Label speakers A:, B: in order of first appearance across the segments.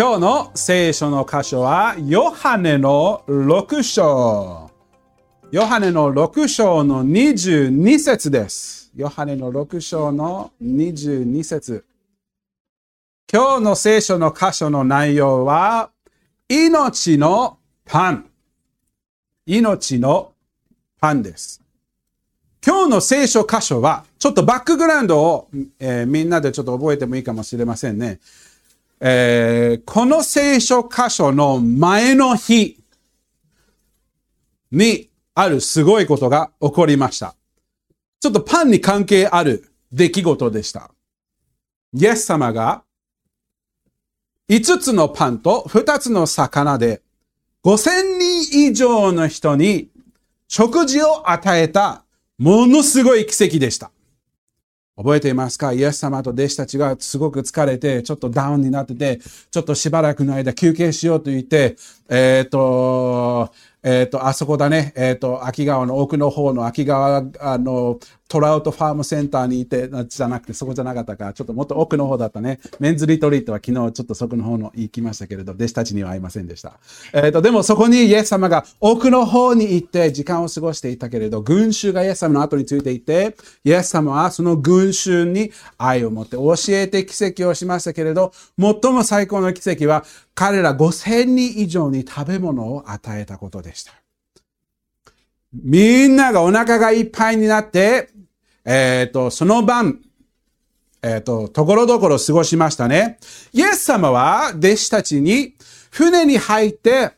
A: 今日の聖書の箇所は、ヨハネの6章。ヨハネの6章の22節です。ヨハネの6章の22節今日の聖書の箇所の内容は、命のパン。命のパンです。今日の聖書箇所は、ちょっとバックグラウンドを、えーみんなでちょっと覚えてもいいかもしれませんね。えーこの聖書箇所の前の日にあるすごいことが起こりました。ちょっとパンに関係ある出来事でした。イエス様が5つのパンと2つの魚で5000人以上の人に食事を与えたものすごい奇跡でした。覚えていますか？イエス様と弟子たちがすごく疲れて、ちょっとダウンになってて、ちょっとしばらくの間休憩しようと言って、えっ、と、えっ、と、あそこだね、えっ、と、秋川の奥の方の秋川、の、トラウトファームセンターにいて、じゃなくて、そこじゃなかったか、ちょっともっと奥の方だったね。メンズリトリートは昨日ちょっとそこの方の行きましたけれど、弟子たちには会いませんでした。えっ、と、でもそこにイエス様が奥の方に行って時間を過ごしていたけれど、群衆がイエス様の後についていて、イエス様はその群衆に愛を持って教えて奇跡をしましたけれど、最も最高の奇跡は、彼ら5000人以上に食べ物を与えたことでした。みんながお腹がいっぱいになって、えっ、と、その晩、えっ、と、ところどころ過ごしましたね。イエス様は弟子たちに船に入って、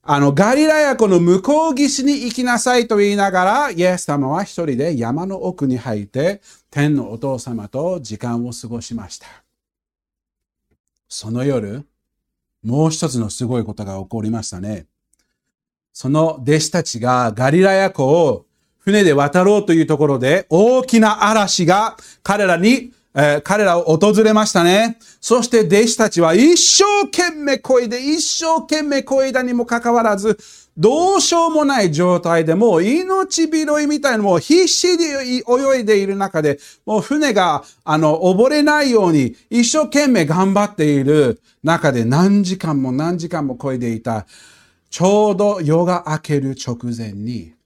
A: あの、ガリラヤ湖の向こう岸に行きなさいと言いながら、イエス様は一人で山の奥に入って、天のお父様と時間を過ごしました。その夜、もう一つのすごいことが起こりましたね。その弟子たちがガリラヤ湖を船で渡ろうというところで大きな嵐が彼らに、えー彼らを訪れましたね。そして弟子たちは一生懸命漕いで一生懸命漕いだにもかかわらずどうしようもない状態でもう命拾いみたいなもう必死で泳いでいる中でもう船があの溺れないように一生懸命頑張っている中で何時間も何時間も漕いでいたちょうど夜が明ける直前に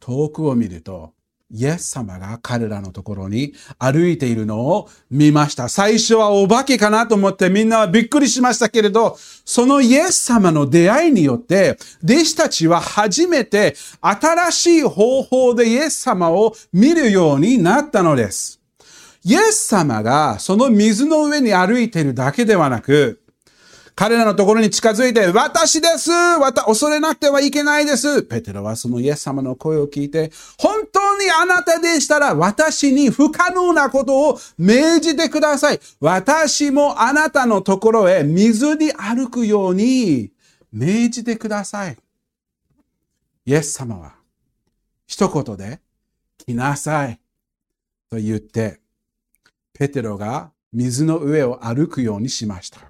A: 遠くを見ると、イエス様が彼らのところに歩いているのを見ました。最初はお化けかなと思ってみんなはびっくりしましたけれど、そのイエス様の出会いによって、弟子たちは初めて新しい方法でイエス様を見るようになったのです。イエス様がその水の上に歩いているだけではなく、彼らのところに近づいて、私ですわた恐れなくてはいけないですペテロはそのイエス様の声を聞いて、本当にあなたでしたら私に不可能なことを命じてください。私もあなたのところへ水に歩くように命じてください。イエス様は一言で、来なさいと言って、ペテロが水の上を歩くようにしました。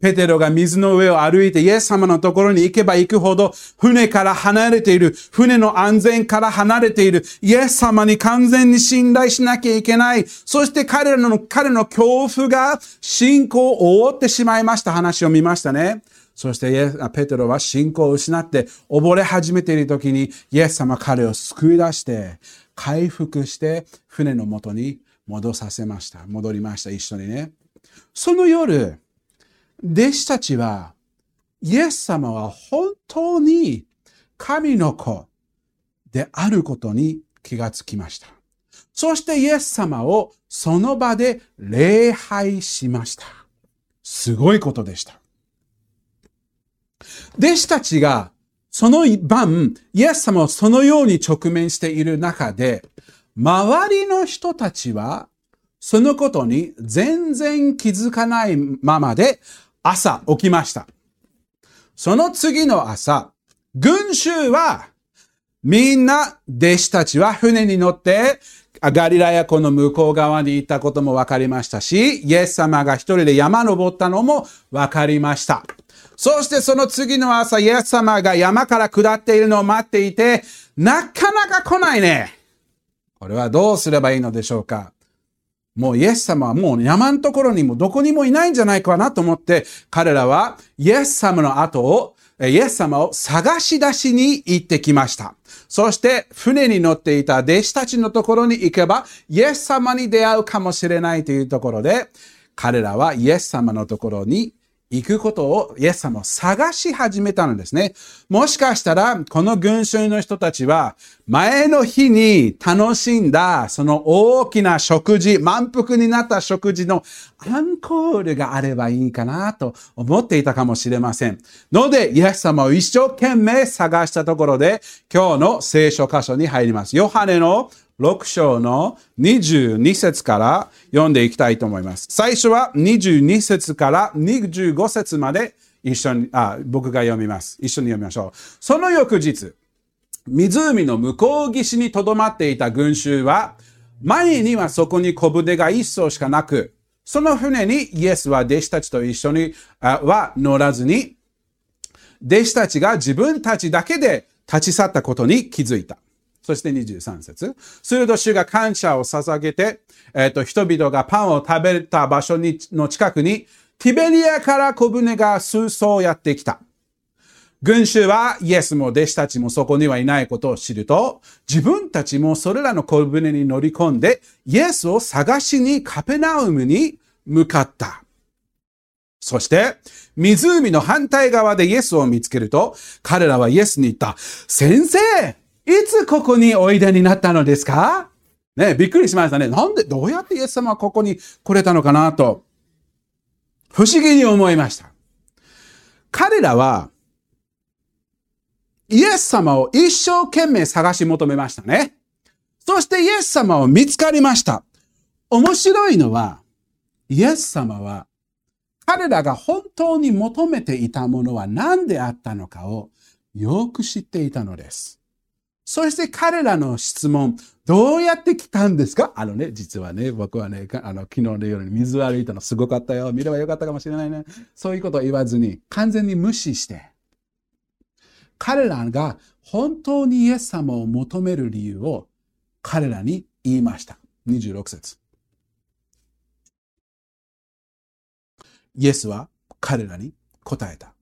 A: ペテロが水の上を歩いてイエス様のところに行けば行くほど船から離れている、船の安全から離れている、イエス様に完全に信頼しなきゃいけない。そして彼らの、彼の恐怖が信仰を覆ってしまいました話を見ましたね。そしてイエスペテロは信仰を失って溺れ始めている時にイエス様彼を救い出して回復して船の元に戻させました。戻りました。一緒にね。その夜、弟子たちは、イエス様は本当に神の子であることに気がつきました。そしてイエス様をその場で礼拝しました。すごいことでした。弟子たちがその晩、イエス様をそのように直面している中で、周りの人たちはそのことに全然気づかないままで朝起きました。その次の朝、群衆は、みんな弟子たちは船に乗ってガリラヤ湖の向こう側に行ったことも分かりましたし、イエス様が一人で山登ったのも分かりました。そしてその次の朝、イエス様が山から下っているのを待っていて、なかなか来ないね。これはどうすればいいのでしょうか？もうイエス様はもう山のところにもどこにもいないんじゃないかなと思って、彼らはイエス様の後をイエス様を探し出しに行ってきました。そして船に乗っていた弟子たちのところに行けば、イエス様に出会うかもしれないというところで、彼らはイエス様のところに行くことをイエス様を探し始めたのですね。もしかしたら、この群衆の人たちは、前の日に楽しんだ、その大きな食事、満腹になった食事のアンコールがあればいいかなと思っていたかもしれません。ので、イエス様を一生懸命探したところで、今日の聖書箇所に入ります。ヨハネの6章の22節から読んでいきたいと思います。最初は22節から25節まで一緒に、あ、僕が読みます。一緒に読みましょう。その翌日、湖の向こう岸に留まっていた群衆は、前にはそこに小舟が一艘しかなく、その船にイエスは弟子たちと一緒には乗らずに、弟子たちが自分たちだけで立ち去ったことに気づいた。そして23節すると主が感謝を捧げて、えっ、ー、と、人々がパンを食べた場所にの近くに、ティベリアから小舟が数艘やってきた。群衆はイエスも弟子たちもそこにはいないことを知ると、自分たちもそれらの小舟に乗り込んで、イエスを探しにカペナウムに向かった。そして、湖の反対側でイエスを見つけると、彼らはイエスに言った。先生いつここにおいでになったのですか？ね、びっくりしましたね。なんで、どうやってイエス様はここに来れたのかなと、不思議に思いました。彼らは、イエス様を一生懸命探し求めましたね。そしてイエス様を見つかりました。面白いのは、イエス様は、彼らが本当に求めていたものは何であったのかをよく知っていたのです。そして彼らの質問、どうやって来たんですか？あのね、実はね、僕はね、あの、昨日の夜に水を歩いたのすごかったよ。見ればよかったかもしれないね。そういうことを言わずに、完全に無視して、彼らが本当にイエス様を求める理由を彼らに言いました。26節。イエスは彼らに答えた。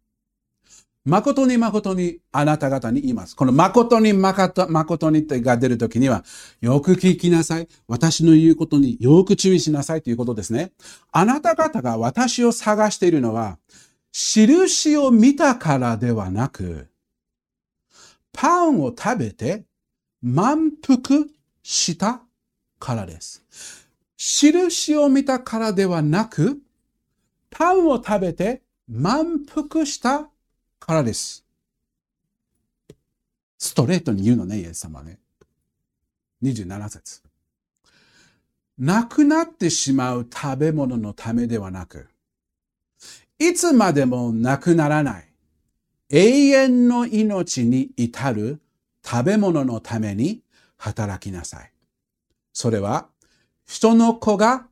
A: 誠に誠にあなた方に言います。この誠に誠誠にが出るときには、よく聞きなさい。私の言うことによく注意しなさいということですね。あなた方が私を探しているのは、印を見たからではなく、パンを食べて満腹したからです。印を見たからではなく、パンを食べて満腹したからです。ストレートに言うのね、イエス様ね。27節なくなってしまう食べ物のためではなく、いつまでもなくならない永遠の命に至る食べ物のために働きなさい。それは人の子が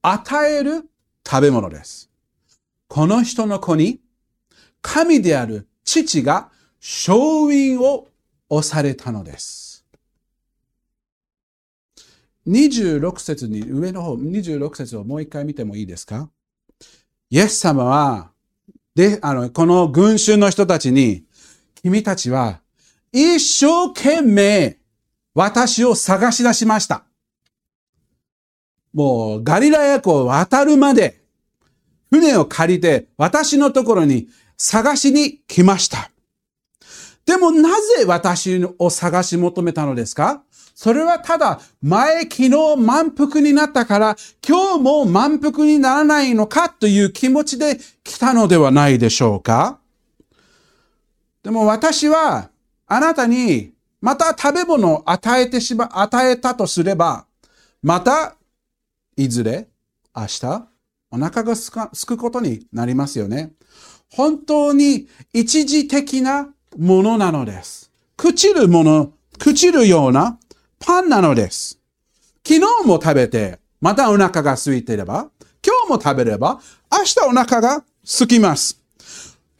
A: 与える食べ物です。この人の子に神である父が勝因を押されたのです。26節に、上の方、26節をもう一回見てもいいですか？イエス様は、で、あの、この群衆の人たちに、君たちは一生懸命私を探し出しました。もうガリラヤ湖を渡るまで船を借りて私のところに探しに来ました。でもなぜ私を探し求めたのですか？それはただ前昨日満腹になったから今日も満腹にならないのか？という気持ちで来たのではないでしょうか？でも私はあなたにまた食べ物を与えてしま、与えたとすれば、またいずれ明日お腹がすくことになりますよね。本当に一時的なものなのです。朽ちるもの、朽ちるようなパンなのです。昨日も食べて、またお腹が空いていれば、今日も食べれば、明日お腹が空きます。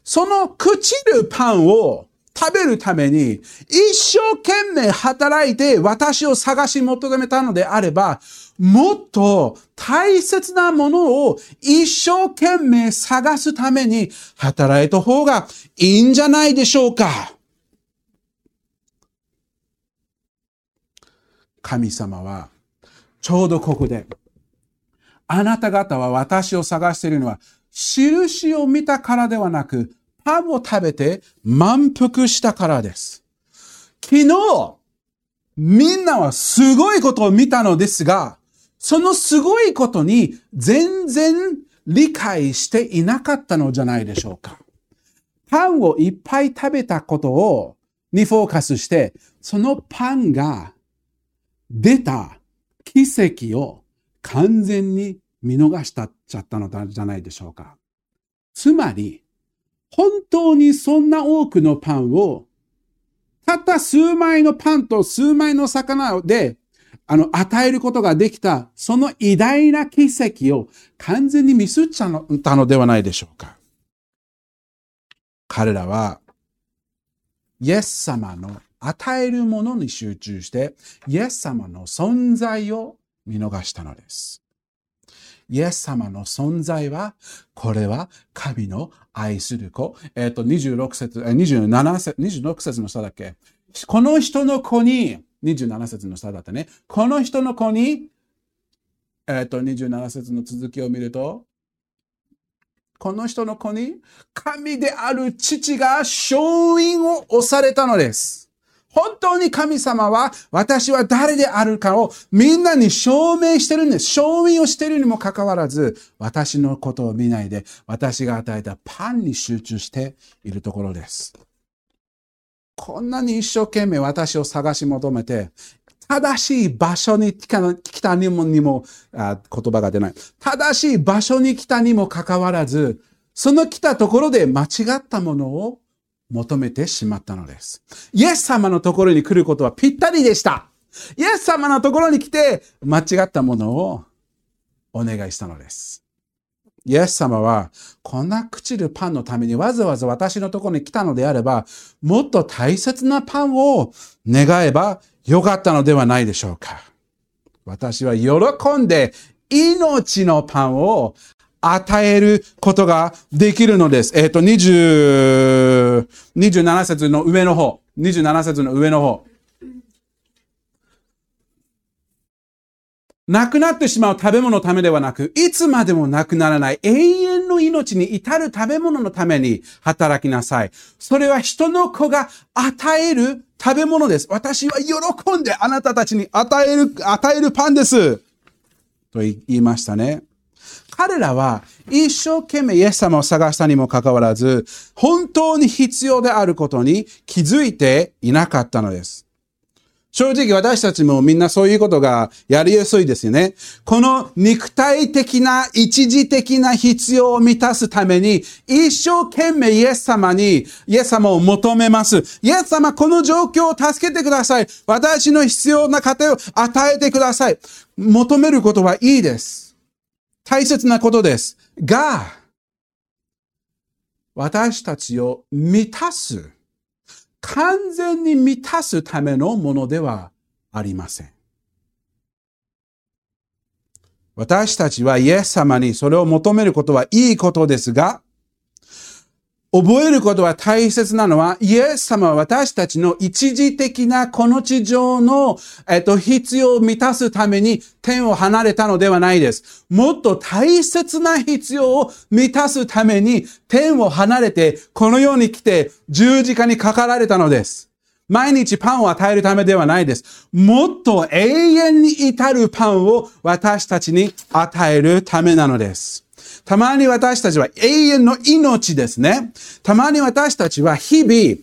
A: その朽ちるパンを食べるために、一生懸命働いて私を探し求めたのであれば、もっと大切なものを一生懸命探すために働いた方がいいんじゃないでしょうか。神様は、ちょうどここで、あなた方は私を探しているのは、印を見たからではなく、パンを食べて満腹したからです。昨日、みんなはすごいことを見たのですが、そのすごいことに全然理解していなかったのじゃないでしょうか。パンをいっぱい食べたことを、にフォーカスして、そのパンが出た奇跡を完全に見逃したっちゃったのじゃないでしょうか。つまり、本当にそんな多くのパンを、たった数枚のパンと数枚の魚で、あの、与えることができた、その偉大な奇跡を完全にミスっちゃったのではないでしょうか。彼らは、イエス様の与えるものに集中して、イエス様の存在を見逃したのです。イエス様の存在は、これは神の愛する子。えっ、と、26節、27節、26節の下だっけこの人の子に、27節の下だったね。この人の子に、えっ、と、27節の続きを見ると、この人の子に、神である父が勝因を押されたのです。本当に神様は私は誰であるかをみんなに証明してるんです。証明をしてるにもかかわらず、私のことを見ないで、私が与えたパンに集中しているところです。こんなに一生懸命私を探し求めて、正しい場所に来たにも、にもあ言葉が出ない。正しい場所に来たにもかかわらず、その来たところで間違ったものを求めてしまったのです。イエス様のところに来ることはぴったりでした。イエス様のところに来て間違ったものをお願いしたのです。イエス様は、こんな朽ちるパンのためにわざわざ私のところに来たのであれば、もっと大切なパンを願えばよかったのではないでしょうか。私は喜んで命のパンを与えることができるのです。えっ、と、20 27節の上の方。27節の上の方。なくなってしまう食べ物のためではなく、いつまでもなくならない永遠の命に至る食べ物のために働きなさい。それは人の子が与える食べ物です。私は喜んであなたたちに与える、与えるパンです。と言いましたね。彼らは一生懸命イエス様を探したにもかかわらず、本当に必要であることに気づいていなかったのです。正直私たちもみんなそういうことがやりやすいですよね。この肉体的な一時的な必要を満たすために一生懸命イエス様にイエス様を求めます。イエス様この状況を助けてください。私の必要な糧を与えてください。求めることはいいです。大切なことです。が、私たちを満たす。完全に満たすためのものではありません。私たちはイエス様にそれを求めることはいいことですが、覚えることは大切なのは、イエス様は私たちの一時的なこの地上の、えっと、必要を満たすために天を離れたのではないです。もっと大切な必要を満たすために天を離れてこの世に来て十字架にかかられたのです。毎日パンを与えるためではないです。もっと永遠に至るパンを私たちに与えるためなのです。たまに私たちは永遠の命ですね。たまに私たちは日々、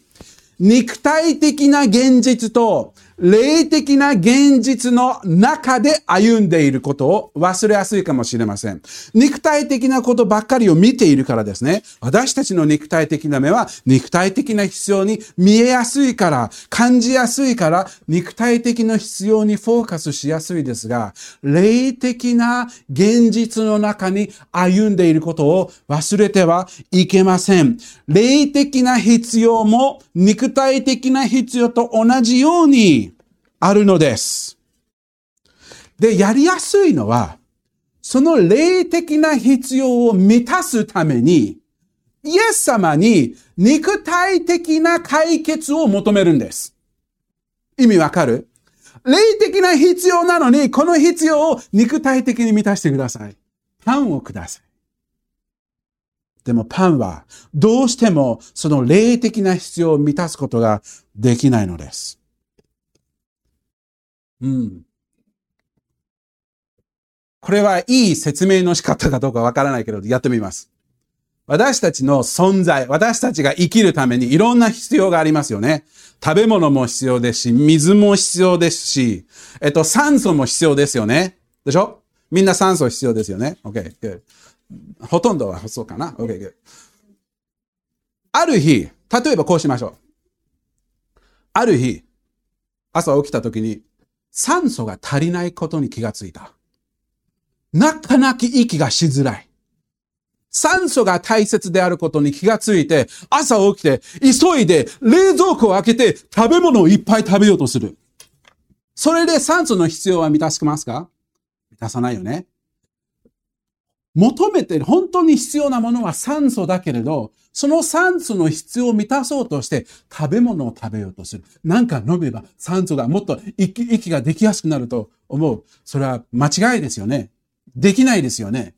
A: 肉体的な現実と霊的な現実の中で歩んでいることを忘れやすいかもしれません。肉体的なことばっかりを見ているからですね。私たちの肉体的な目は肉体的な必要に見えやすいから、感じやすいから、肉体的な必要にフォーカスしやすいですが、霊的な現実の中に歩んでいることを忘れてはいけません。霊的な必要も肉体的な必要と同じようにあるのです。で、やりやすいのは、その霊的な必要を満たすために、イエス様に肉体的な解決を求めるんです。意味わかる？霊的な必要なのに、この必要を肉体的に満たしてください。パンをください。でもパンはどうしてもその霊的な必要を満たすことができないのです。うん。これはいい説明の仕方かどうかわからないけど、やってみます。私たちの存在、私たちが生きるためにいろんな必要がありますよね。食べ物も必要ですし、水も必要ですし、えっと、酸素も必要ですよね。でしょ？みんな酸素必要ですよね。OK, good. ほとんどはそうかな？OK, good. ある日、例えばこうしましょう。ある日、朝起きた時に、酸素が足りないことに気がついた。なかなか息がしづらい。酸素が大切であることに気がついて、朝起きて、急いで冷蔵庫を開けて食べ物をいっぱい食べようとする。それで酸素の必要は満たしますか？満たさないよね。求めてる、本当に必要なものは酸素だけれど、その酸素の必要を満たそうとして食べ物を食べようとする。なんか飲めば酸素がもっと息息ができやすくなると思う。それは間違いですよね。できないですよね。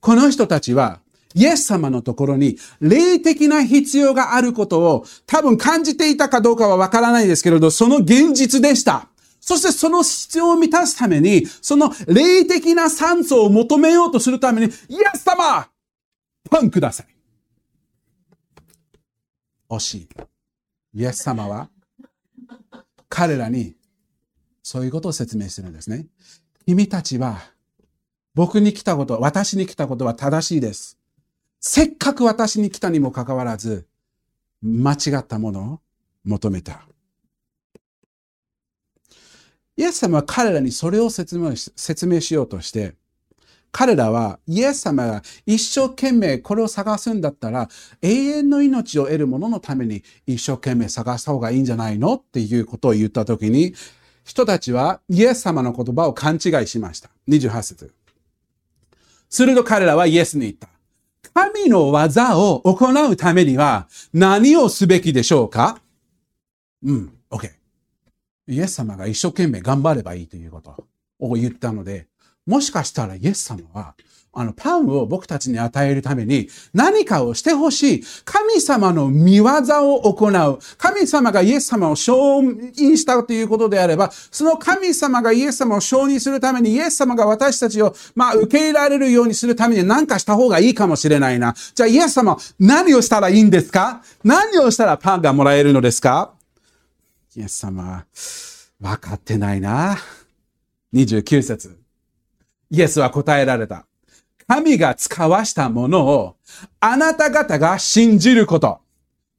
A: この人たちは、イエス様のところに霊的な必要があることを多分感じていたかどうかはわからないですけれど、その現実でした。そしてその必要を満たすために、その霊的な酸素を求めようとするために、イエス様パンください。惜しい。イエス様は彼らにそういうことを説明してるんですね。君たちは僕に来たこと、私に来たことは正しいです。せっかく私に来たにもかかわらず、間違ったものを求めた。イエス様は彼らにそれを説明しようとして、彼らはイエス様が一生懸命これを探すんだったら永遠の命を得るもののために一生懸命探した方がいいんじゃないのっていうことを言ったときに人たちはイエス様の言葉を勘違いしました。28節すると彼らはイエスに言った。神の技を行うためには何をすべきでしょうか？うん、OK。イエス様が一生懸命頑張ればいいということを言ったので、もしかしたらイエス様はあの、パンを僕たちに与えるために何かをしてほしい。神様の見業を行う。神様がイエス様を承認したということであれば、その神様がイエス様を承認するために、イエス様が私たちを、まあ、受け入れられるようにするために何かした方がいいかもしれないな。じゃあ、イエス様、何をしたらいいんですか？何をしたらパンがもらえるのですか？イエス様、分かってないな。29節。イエスは答えられた。神が使わしたものをあなた方が信じること。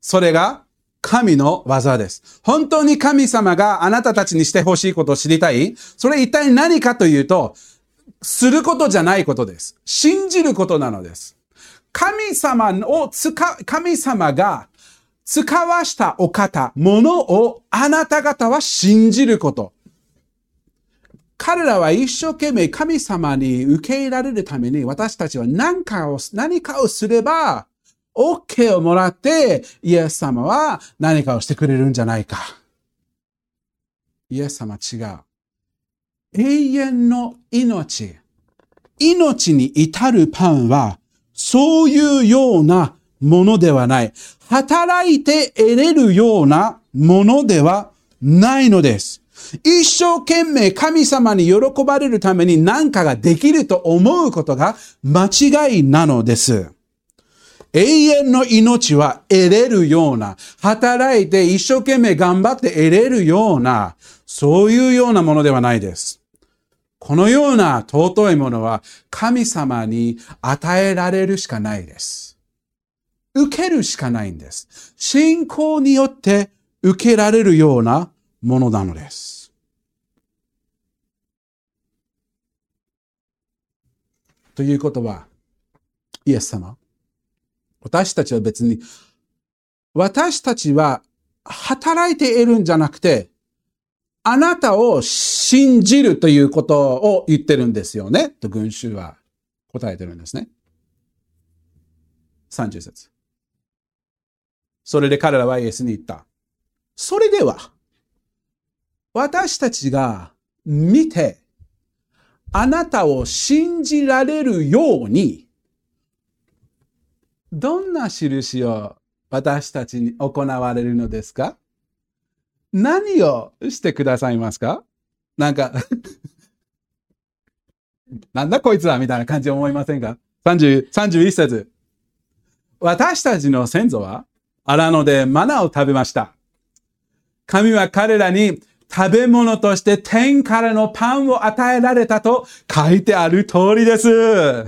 A: それが神の技です。本当に神様があなたたちにしてほしいことを知りたい？それ一体何かというと、することじゃないことです。信じることなのです。神様を使、神様が使わしたお方、ものをあなた方は信じること。彼らは一生懸命神様に受け入れられるために私たちは何かを、何かをすれば、OK をもらって、イエス様は何かをしてくれるんじゃないか。イエス様違う。永遠の命。命に至るパンは、そういうようなものではない。働いて得れるようなものではないのです。一生懸命神様に喜ばれるために何かができると思うことが間違いなのです。永遠の命は得れるような、働いて一生懸命頑張って得れるような、そういうようなものではないです。このような尊いものは神様に与えられるしかないです。受けるしかないんです。信仰によって受けられるようなものなのです。ということは、イエス様、私たちは別に、私たちは働いているんじゃなくて、あなたを信じるということを言ってるんですよね。と群衆は答えてるんですね。30節。それで彼らはイエスに言った。それでは、私たちが見て、あなたを信じられるように、どんな印を私たちに行われるのですか？何をしてくださいますか？なんか なんだこいつはみたいな感じ思いませんか ?30、31節。私たちの先祖は荒野でマナを食べました。神は彼らに食べ物として天からのパンを与えられたと書いてある通りです。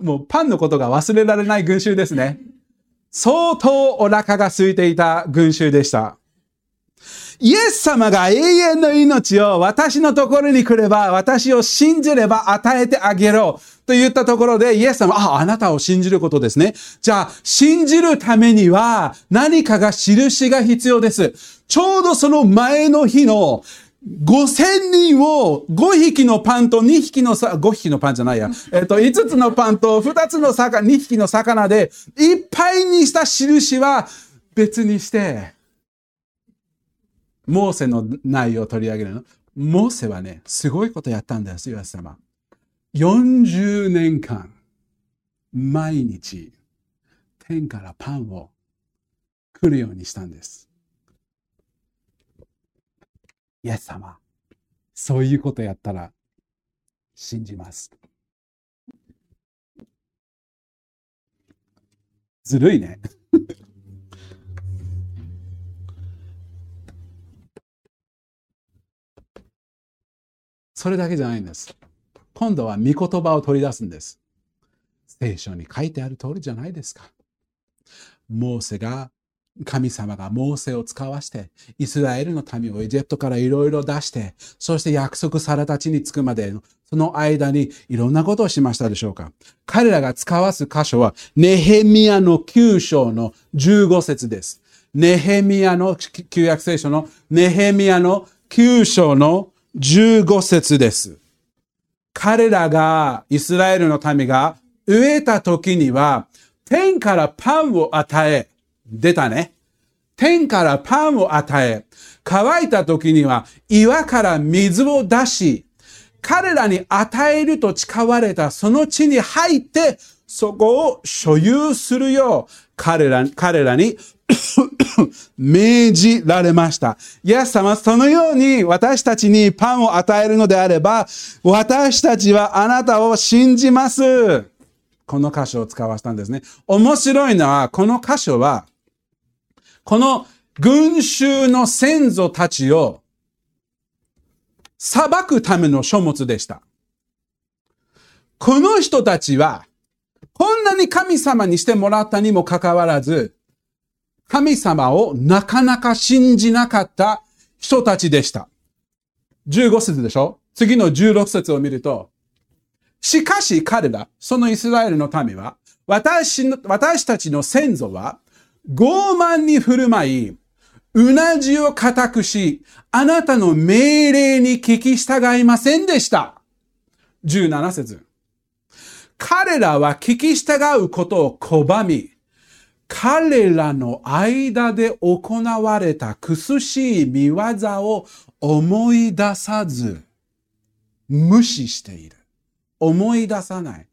A: もうパンのことが忘れられない群衆ですね。相当お腹が空いていた群衆でした。イエス様が永遠の命を私のところに来れば、私を信じれば与えてあげろ。と言ったところで、イエス様、あ、あなたを信じることですね。じゃあ、信じるためには何かが印が必要です。ちょうどその前の日の5000人を5匹のパンと2匹のさ、5匹のパンじゃないや。えっと、5つのパンと2つの魚、2匹の魚でいっぱいにした印は別にして、モーセの内容を取り上げるの。モーセはね、すごいことやったんです、イエス様。40年間、毎日、天からパンを来るようにしたんです。イエス様、そういうことやったら信じます。ずるいね。それだけじゃないんです。今度は御言葉を取り出すんです。聖書に書いてある通りじゃないですか。モーセが神様がモーセを使わして、イスラエルの民をエジプトからいろいろ出して、そして約束された地に着くまでの、その間にいろんなことをしましたでしょうか。彼らが使わす箇所は、ネヘミヤの9章の15節です。ネヘミヤの旧約聖書のネヘミヤの9章の15節です。彼らが、イスラエルの民が植えた時には、天からパンを与え、出たね。天からパンを与え、乾いた時には岩から水を出し、彼らに与えると誓われたその地に入って、そこを所有するよう、彼ら彼らに 命じられました。イエス様、そのように私たちにパンを与えるのであれば、私たちはあなたを信じます。この箇所を使わせたんですね。面白いのは、この箇所は、この群衆の先祖たちを裁くための書物でした。この人たちは、こんなに神様にしてもらったにもかかわらず、神様をなかなか信じなかった人たちでした。15節でしょ？次の16節を見ると、しかし彼ら、そのイスラエルの民は、私の私たちの先祖は、傲慢に振る舞い、うなじを固くし、あなたの命令に聞き従いませんでした。17節彼らは聞き従うことを拒み、彼らの間で行われた苦しい見業を思い出さず、無視している。思い出さない。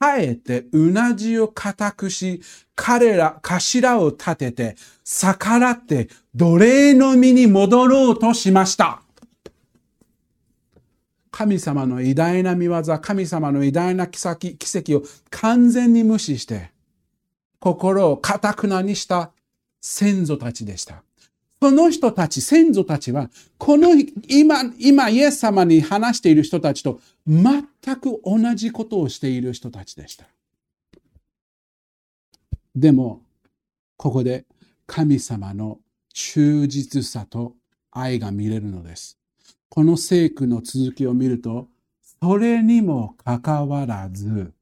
A: かえてうなじを固くし、彼ら、頭を立てて、逆らって奴隷の身に戻ろうとしました。神様の偉大な見業、神様の偉大な奇跡を完全に無視して、心をかたくなにした先祖たちでした。その人たち、先祖たちは、この今、今、イエス様に話している人たちと全く同じことをしている人たちでした。でも、ここで神様の忠実さと愛が見れるのです。この聖句の続きを見ると、それにもかかわらず、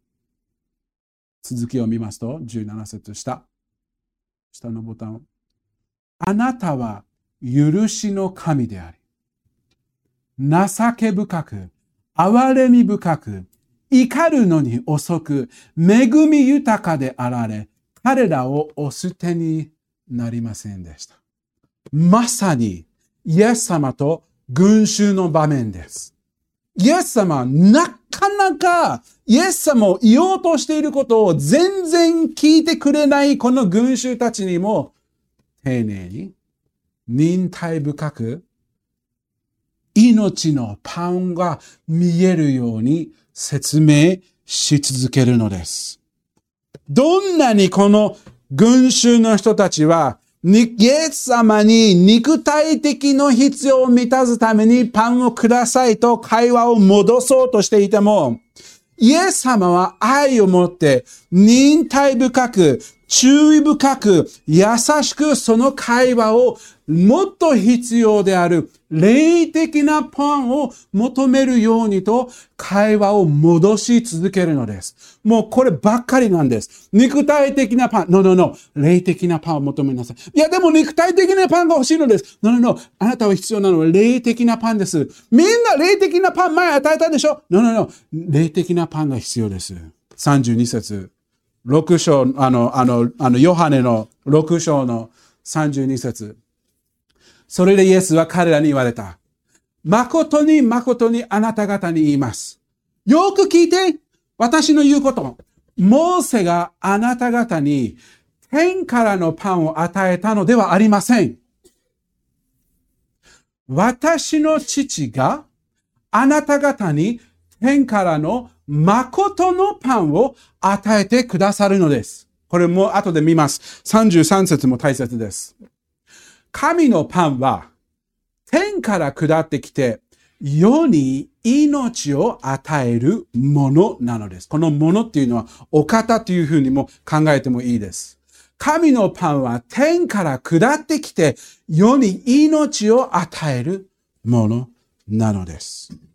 A: 続きを見ますと、17節下、下のボタンを。あなたは許しの神であり、情け深く、憐れみ深く、怒るのに遅く、恵み豊かであられ、彼らをお捨てになりませんでした。まさに、イエス様と群衆の場面です。イエス様なかなかイエス様を言おうとしていることを全然聞いてくれないこの群衆たちにも丁寧に、忍耐深く、命のパンが見えるように説明し続けるのです。どんなにこの群衆の人たちは、イエス様に肉体的の必要を満たすためにパンをくださいと会話を戻そうとしていても、イエス様は愛を持って忍耐深く注意深く、優しくその会話をもっと必要である霊的なパンを求めるようにと会話を戻し続けるのです。もうこればっかりなんです。肉体的なパン。no, no, no. 霊的なパンを求めなさい。いや、でも肉体的なパンが欲しいのです。no, no, no. あなたは必要なのは霊的なパンです。みんな霊的なパン前与えたでしょ ?no, no, no. 霊的なパンが必要です。32節。6章、あの、あの、あの、ヨハネの6章の32節それでイエスは彼らに言われた。誠に誠にあなた方に言います。よく聞いて、私の言うこと。モーセがあなた方に天からのパンを与えたのではありません。私の父があなた方に天からの誠のパンを与えてくださるのです。これも後で見ます。33節も大切です。神のパンは天から下ってきて世に命を与えるものなのです。このものっていうのはお方というふうにも考えてもいいです。神のパンは天から下ってきて世に命を与えるものなのです。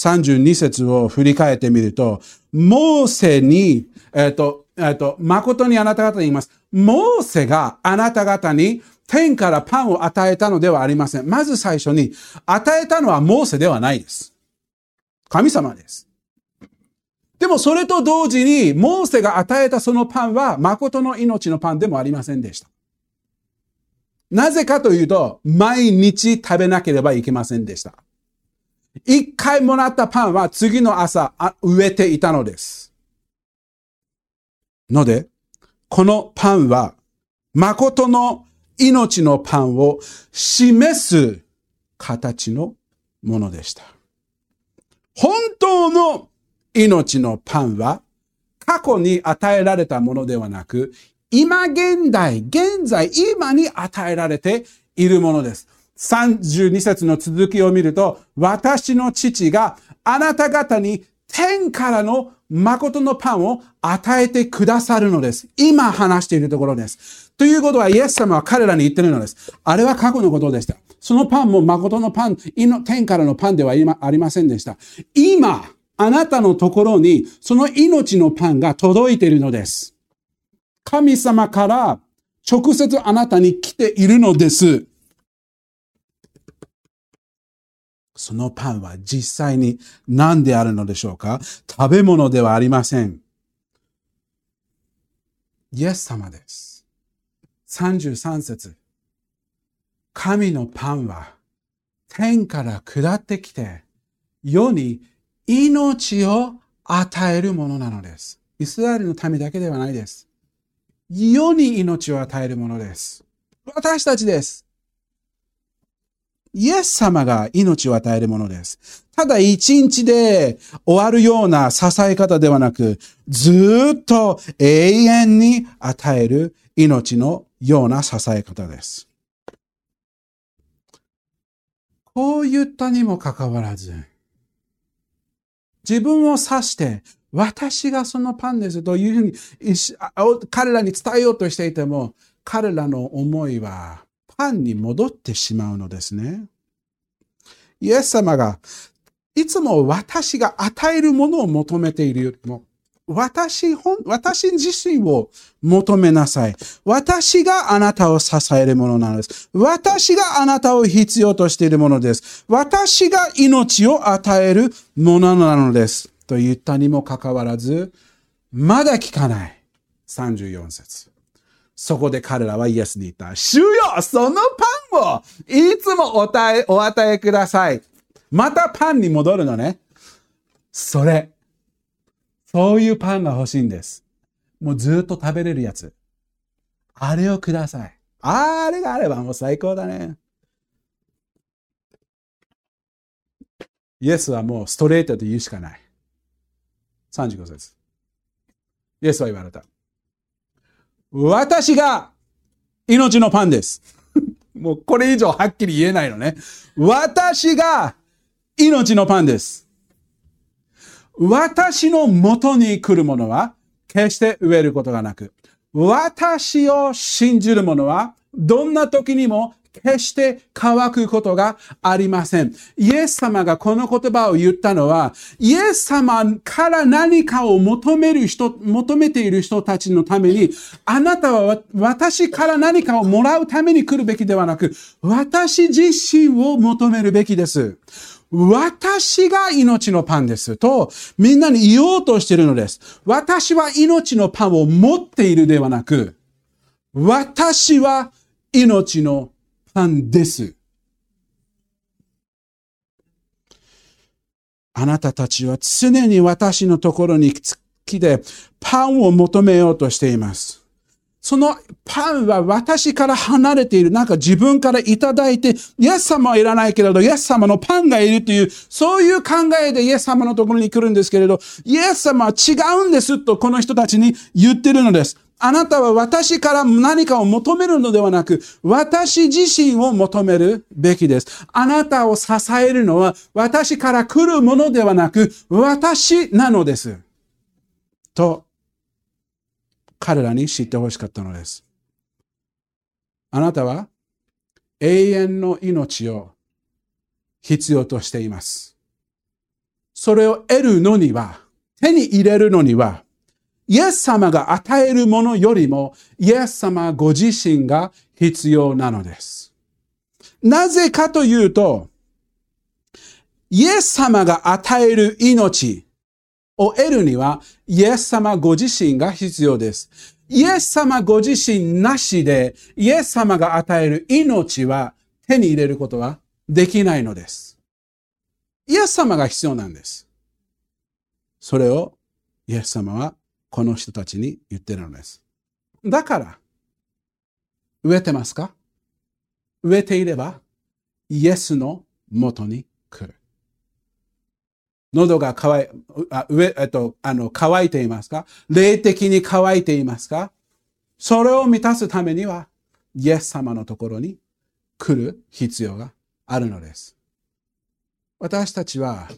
A: 32節を振り返ってみると、モーセに、えっ、ー、と、えっ、ー、と、誠にあなた方に言います。モーセがあなた方に天からパンを与えたのではありません。まず最初に、与えたのはモーセではないです。神様です。でもそれと同時に、モーセが与えたそのパンは、誠の命のパンでもありませんでした。なぜかというと、毎日食べなければいけませんでした。一回もらったパンは次の朝植えていたのです。ので、このパンは誠の命のパンを示す形のものでした。本当の命のパンは過去に与えられたものではなく、今現代、現在、今に与えられているものです。32節の続きを見ると、私の父があなた方に天からの誠のパンを与えてくださるのです。今話しているところです。ということは、イエス様は彼らに言ってるのです。あれは過去のことでした。そのパンも誠のパン、天からのパンではありませんでした。今、あなたのところにその命のパンが届いているのです。神様から直接あなたに来ているのです。そのパンは実際に何であるのでしょうか？食べ物ではありません。イエス様です。33節神のパンは天から下ってきて世に命を与えるものなのです。イスラエルの民だけではないです。世に命を与えるものです。私たちです。イエス様が命を与えるものです。ただ一日で終わるような支え方ではなく、ずっと永遠に与える命のような支え方です。こう言ったにもかかわらず、自分を指して、私がそのパンですというふうに彼らに伝えようとしていても、彼らの思いはパンに戻ってしまうのですね。イエス様がいつも私が与えるものを求めているよりも、私本、私自身を求めなさい。私があなたを支えるものなのです。私があなたを必要としているものです。私が命を与えるものなのです。と言ったにもかかわらず、まだ聞かない。34節。そこで彼らはイエスに言った。主よそのパンをいつもお与えお与えください。またパンに戻るのね。それ。そういうパンが欲しいんです。もうずっと食べれるやつ。あれをください。あれがあればもう最高だね。イエスはもうストレートと言うしかない。35節。イエスは言われた。私が命のパンです。もうこれ以上はっきり言えないのね。私が命のパンです。私の元に来るものは決して植えることがなく、私を信じる者はどんな時にも決して乾くことがありません。イエス様がこの言葉を言ったのは、イエス様から何かを求める人、求めている人たちのために、あなたは私から何かをもらうために来るべきではなく、私自身を求めるべきです。私が命のパンですと、みんなに言おうとしているのです。私は命のパンを持っているではなく、私は命のパンです。あなたたちは常に私のところに来てパンを求めようとしています。そのパンは私から離れている。なんか自分からいただいて、イエス様はいらないけれど、イエス様のパンがいるという、そういう考えでイエス様のところに来るんですけれど、イエス様は違うんですとこの人たちに言ってるのです。あなたは私から何かを求めるのではなく、私自身を求めるべきです。あなたを支えるのは私から来るものではなく、私なのです。と、彼らに知ってほしかったのです。あなたは永遠の命を必要としています。それを得るのには、手に入れるのには、イエス様が与えるものよりも、イエス様ご自身が必要なのです。なぜかというと、イエス様が与える命を得るには、イエス様ご自身が必要です。イエス様ご自身なしで、イエス様が与える命は手に入れることはできないのです。イエス様が必要なんです。それをイエス様はこの人たちに言ってるのです。だから、植えてますか？植えていれば、イエスの元に来る。喉が乾い、あ、上、えっと、あの、乾いていますか？霊的に乾いていますか？それを満たすためには、イエス様のところに来る必要があるのです。私たちは、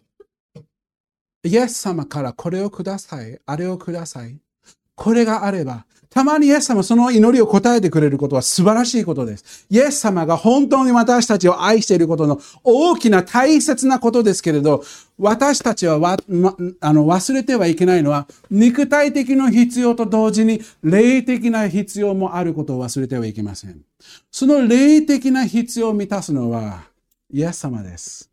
A: イエス様からこれをください、あれをください。これがあれば、たまにイエス様その祈りを答えてくれることは素晴らしいことです。イエス様が本当に私たちを愛していることの大きな大切なことですけれど、私たちはわ、ま、あの忘れてはいけないのは、肉体的な必要と同時に霊的な必要もあることを忘れてはいけません。その霊的な必要を満たすのは、イエス様です。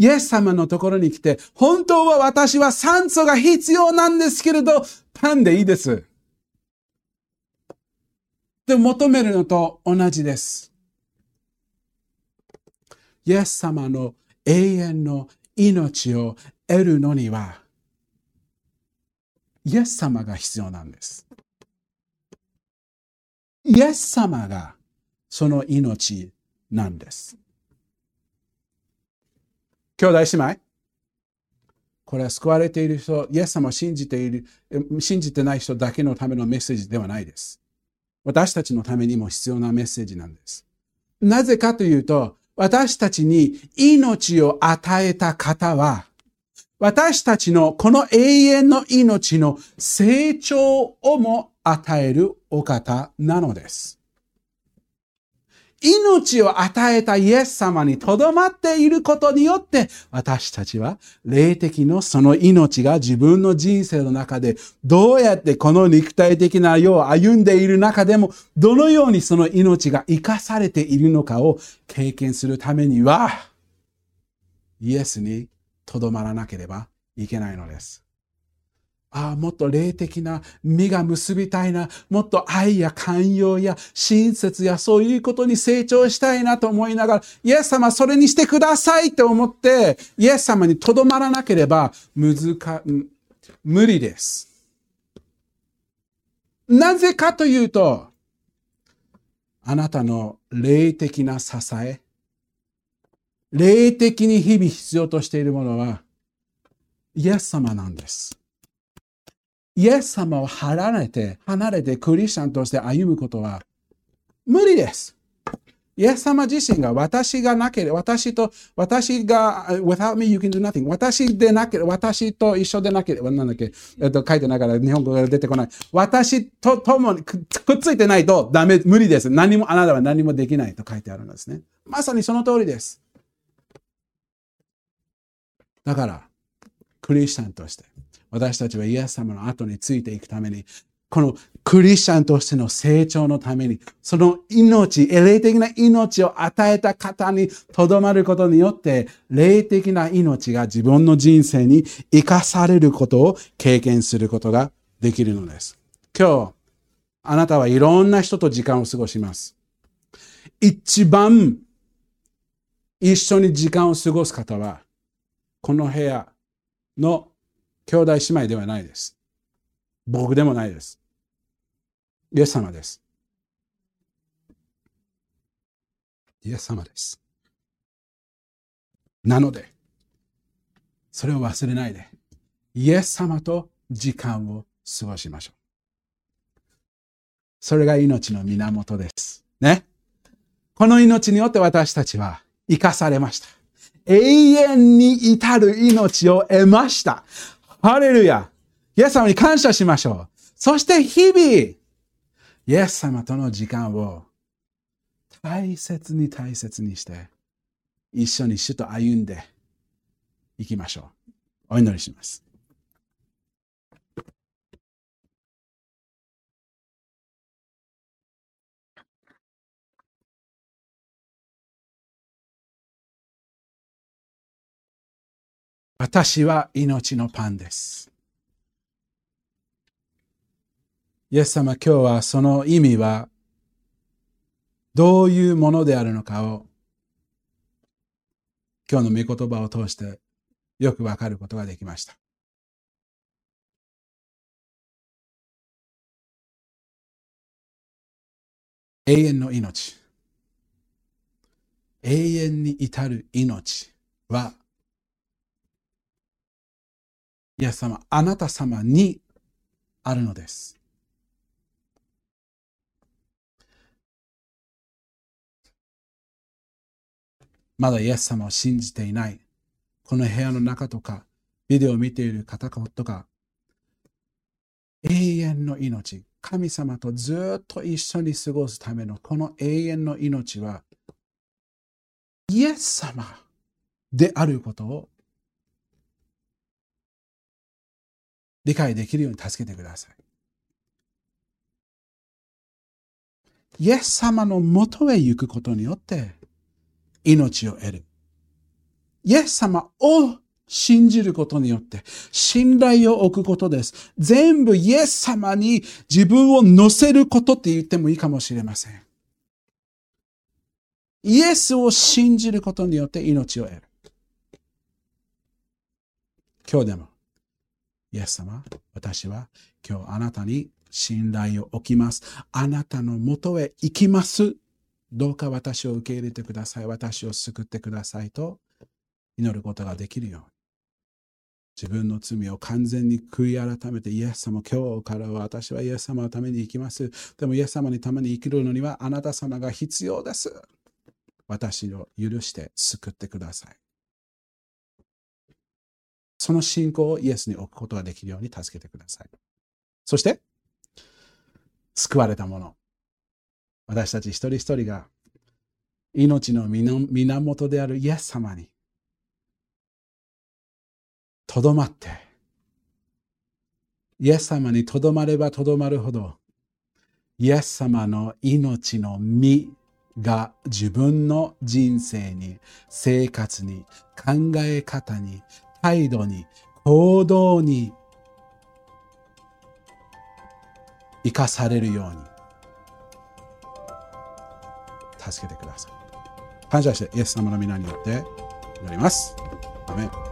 A: イエス様のところに来て、本当は私は酸素が必要なんですけれど、パンでいいです。で、求めるのと同じです。イエス様の永遠の命を得るのには、イエス様が必要なんです。イエス様がその命なんです。兄弟姉妹？これは救われている人、イエス様を信じている、信じてない人だけのためのメッセージではないです。私たちのためにも必要なメッセージなんです。なぜかというと、私たちに命を与えた方は、私たちのこの永遠の命の成長をも与えるお方なのです。命を与えたイエス様にとどまっていることによって、私たちは霊的のその命が自分の人生の中でどうやってこの肉体的な世を歩んでいる中でも、どのようにその命が生かされているのかを経験するためには、イエスにとどまらなければいけないのです。ああ、もっと霊的な実が結びたいな、もっと愛や寛容や親切やそういうことに成長したいなと思いながら、イエス様それにしてくださいって思って、イエス様にとどまらなければ、難か、無理です。なぜかというと、あなたの霊的な支え、霊的に日々必要としているものは、イエス様なんです。イエス様を離れて、離れてクリスチャンとして歩むことは無理です。イエス様自身が私がなければ、私と、私が、without me you can do nothing。私でなければ、私と一緒でなければ、なんだっけ、えっと、書いてながら日本語が出てこない。私と共にくっついてないとダメ、無理です。何も、あなたは何もできないと書いてあるんですね。まさにその通りです。だから、クリスチャンとして、私たちはイエス様の後についていくために、このクリスチャンとしての成長のために、その命、霊的な命を与えた方にとどまることによって、霊的な命が自分の人生に生かされることを経験することができるのです。今日、あなたはいろんな人と時間を過ごします。一番一緒に時間を過ごす方は、この部屋の兄弟姉妹ではないです。僕でもないです。イエス様です。イエス様です。なので、それを忘れないで、イエス様と時間を過ごしましょう。それが命の源です。ね。この命によって私たちは生かされました。永遠に至る命を得ました。ハレルヤイエス様に感謝しましょう。そして日々、イエス様との時間を大切に大切にして、一緒に主と歩んでいきましょう。お祈りします。私は命のパンです。イエス様、今日はその意味はどういうものであるのかを今日の御言葉を通してよくわかることができました。永遠の命。永遠に至る命はイエス様、あなた様にあるのです。まだイエス様を信じていない、この部屋の中とか、ビデオを見ている方とか、永遠の命、神様とずっと一緒に過ごすためのこの永遠の命は、イエス様であることを理解できるように助けてください。イエス様のもとへ行くことによって命を得る。イエス様を信じることによって信頼を置くことです。全部イエス様に自分を乗せることって言ってもいいかもしれません。イエスを信じることによって命を得る。今日でもイエス様、私は今日あなたに信頼を置きます。あなたのもとへ行きます。どうか私を受け入れてください。私を救ってくださいと祈ることができるように。自分の罪を完全に悔い改めて、イエス様、今日からは私はイエス様のために生きます。でもイエス様にために生きるのにはあなた様が必要です。私を許して救ってください。その信仰をイエスに置くことができるように助けてください。そして、救われた者。私たち一人一人が命の源であるイエス様にとどまって、イエス様にとどまればとどまるほど、イエス様の命の実が自分の人生に、生活に、考え方に、態度に、行動に生かされるように助けてください。感謝してイエス様の皆によって祈ります。アメン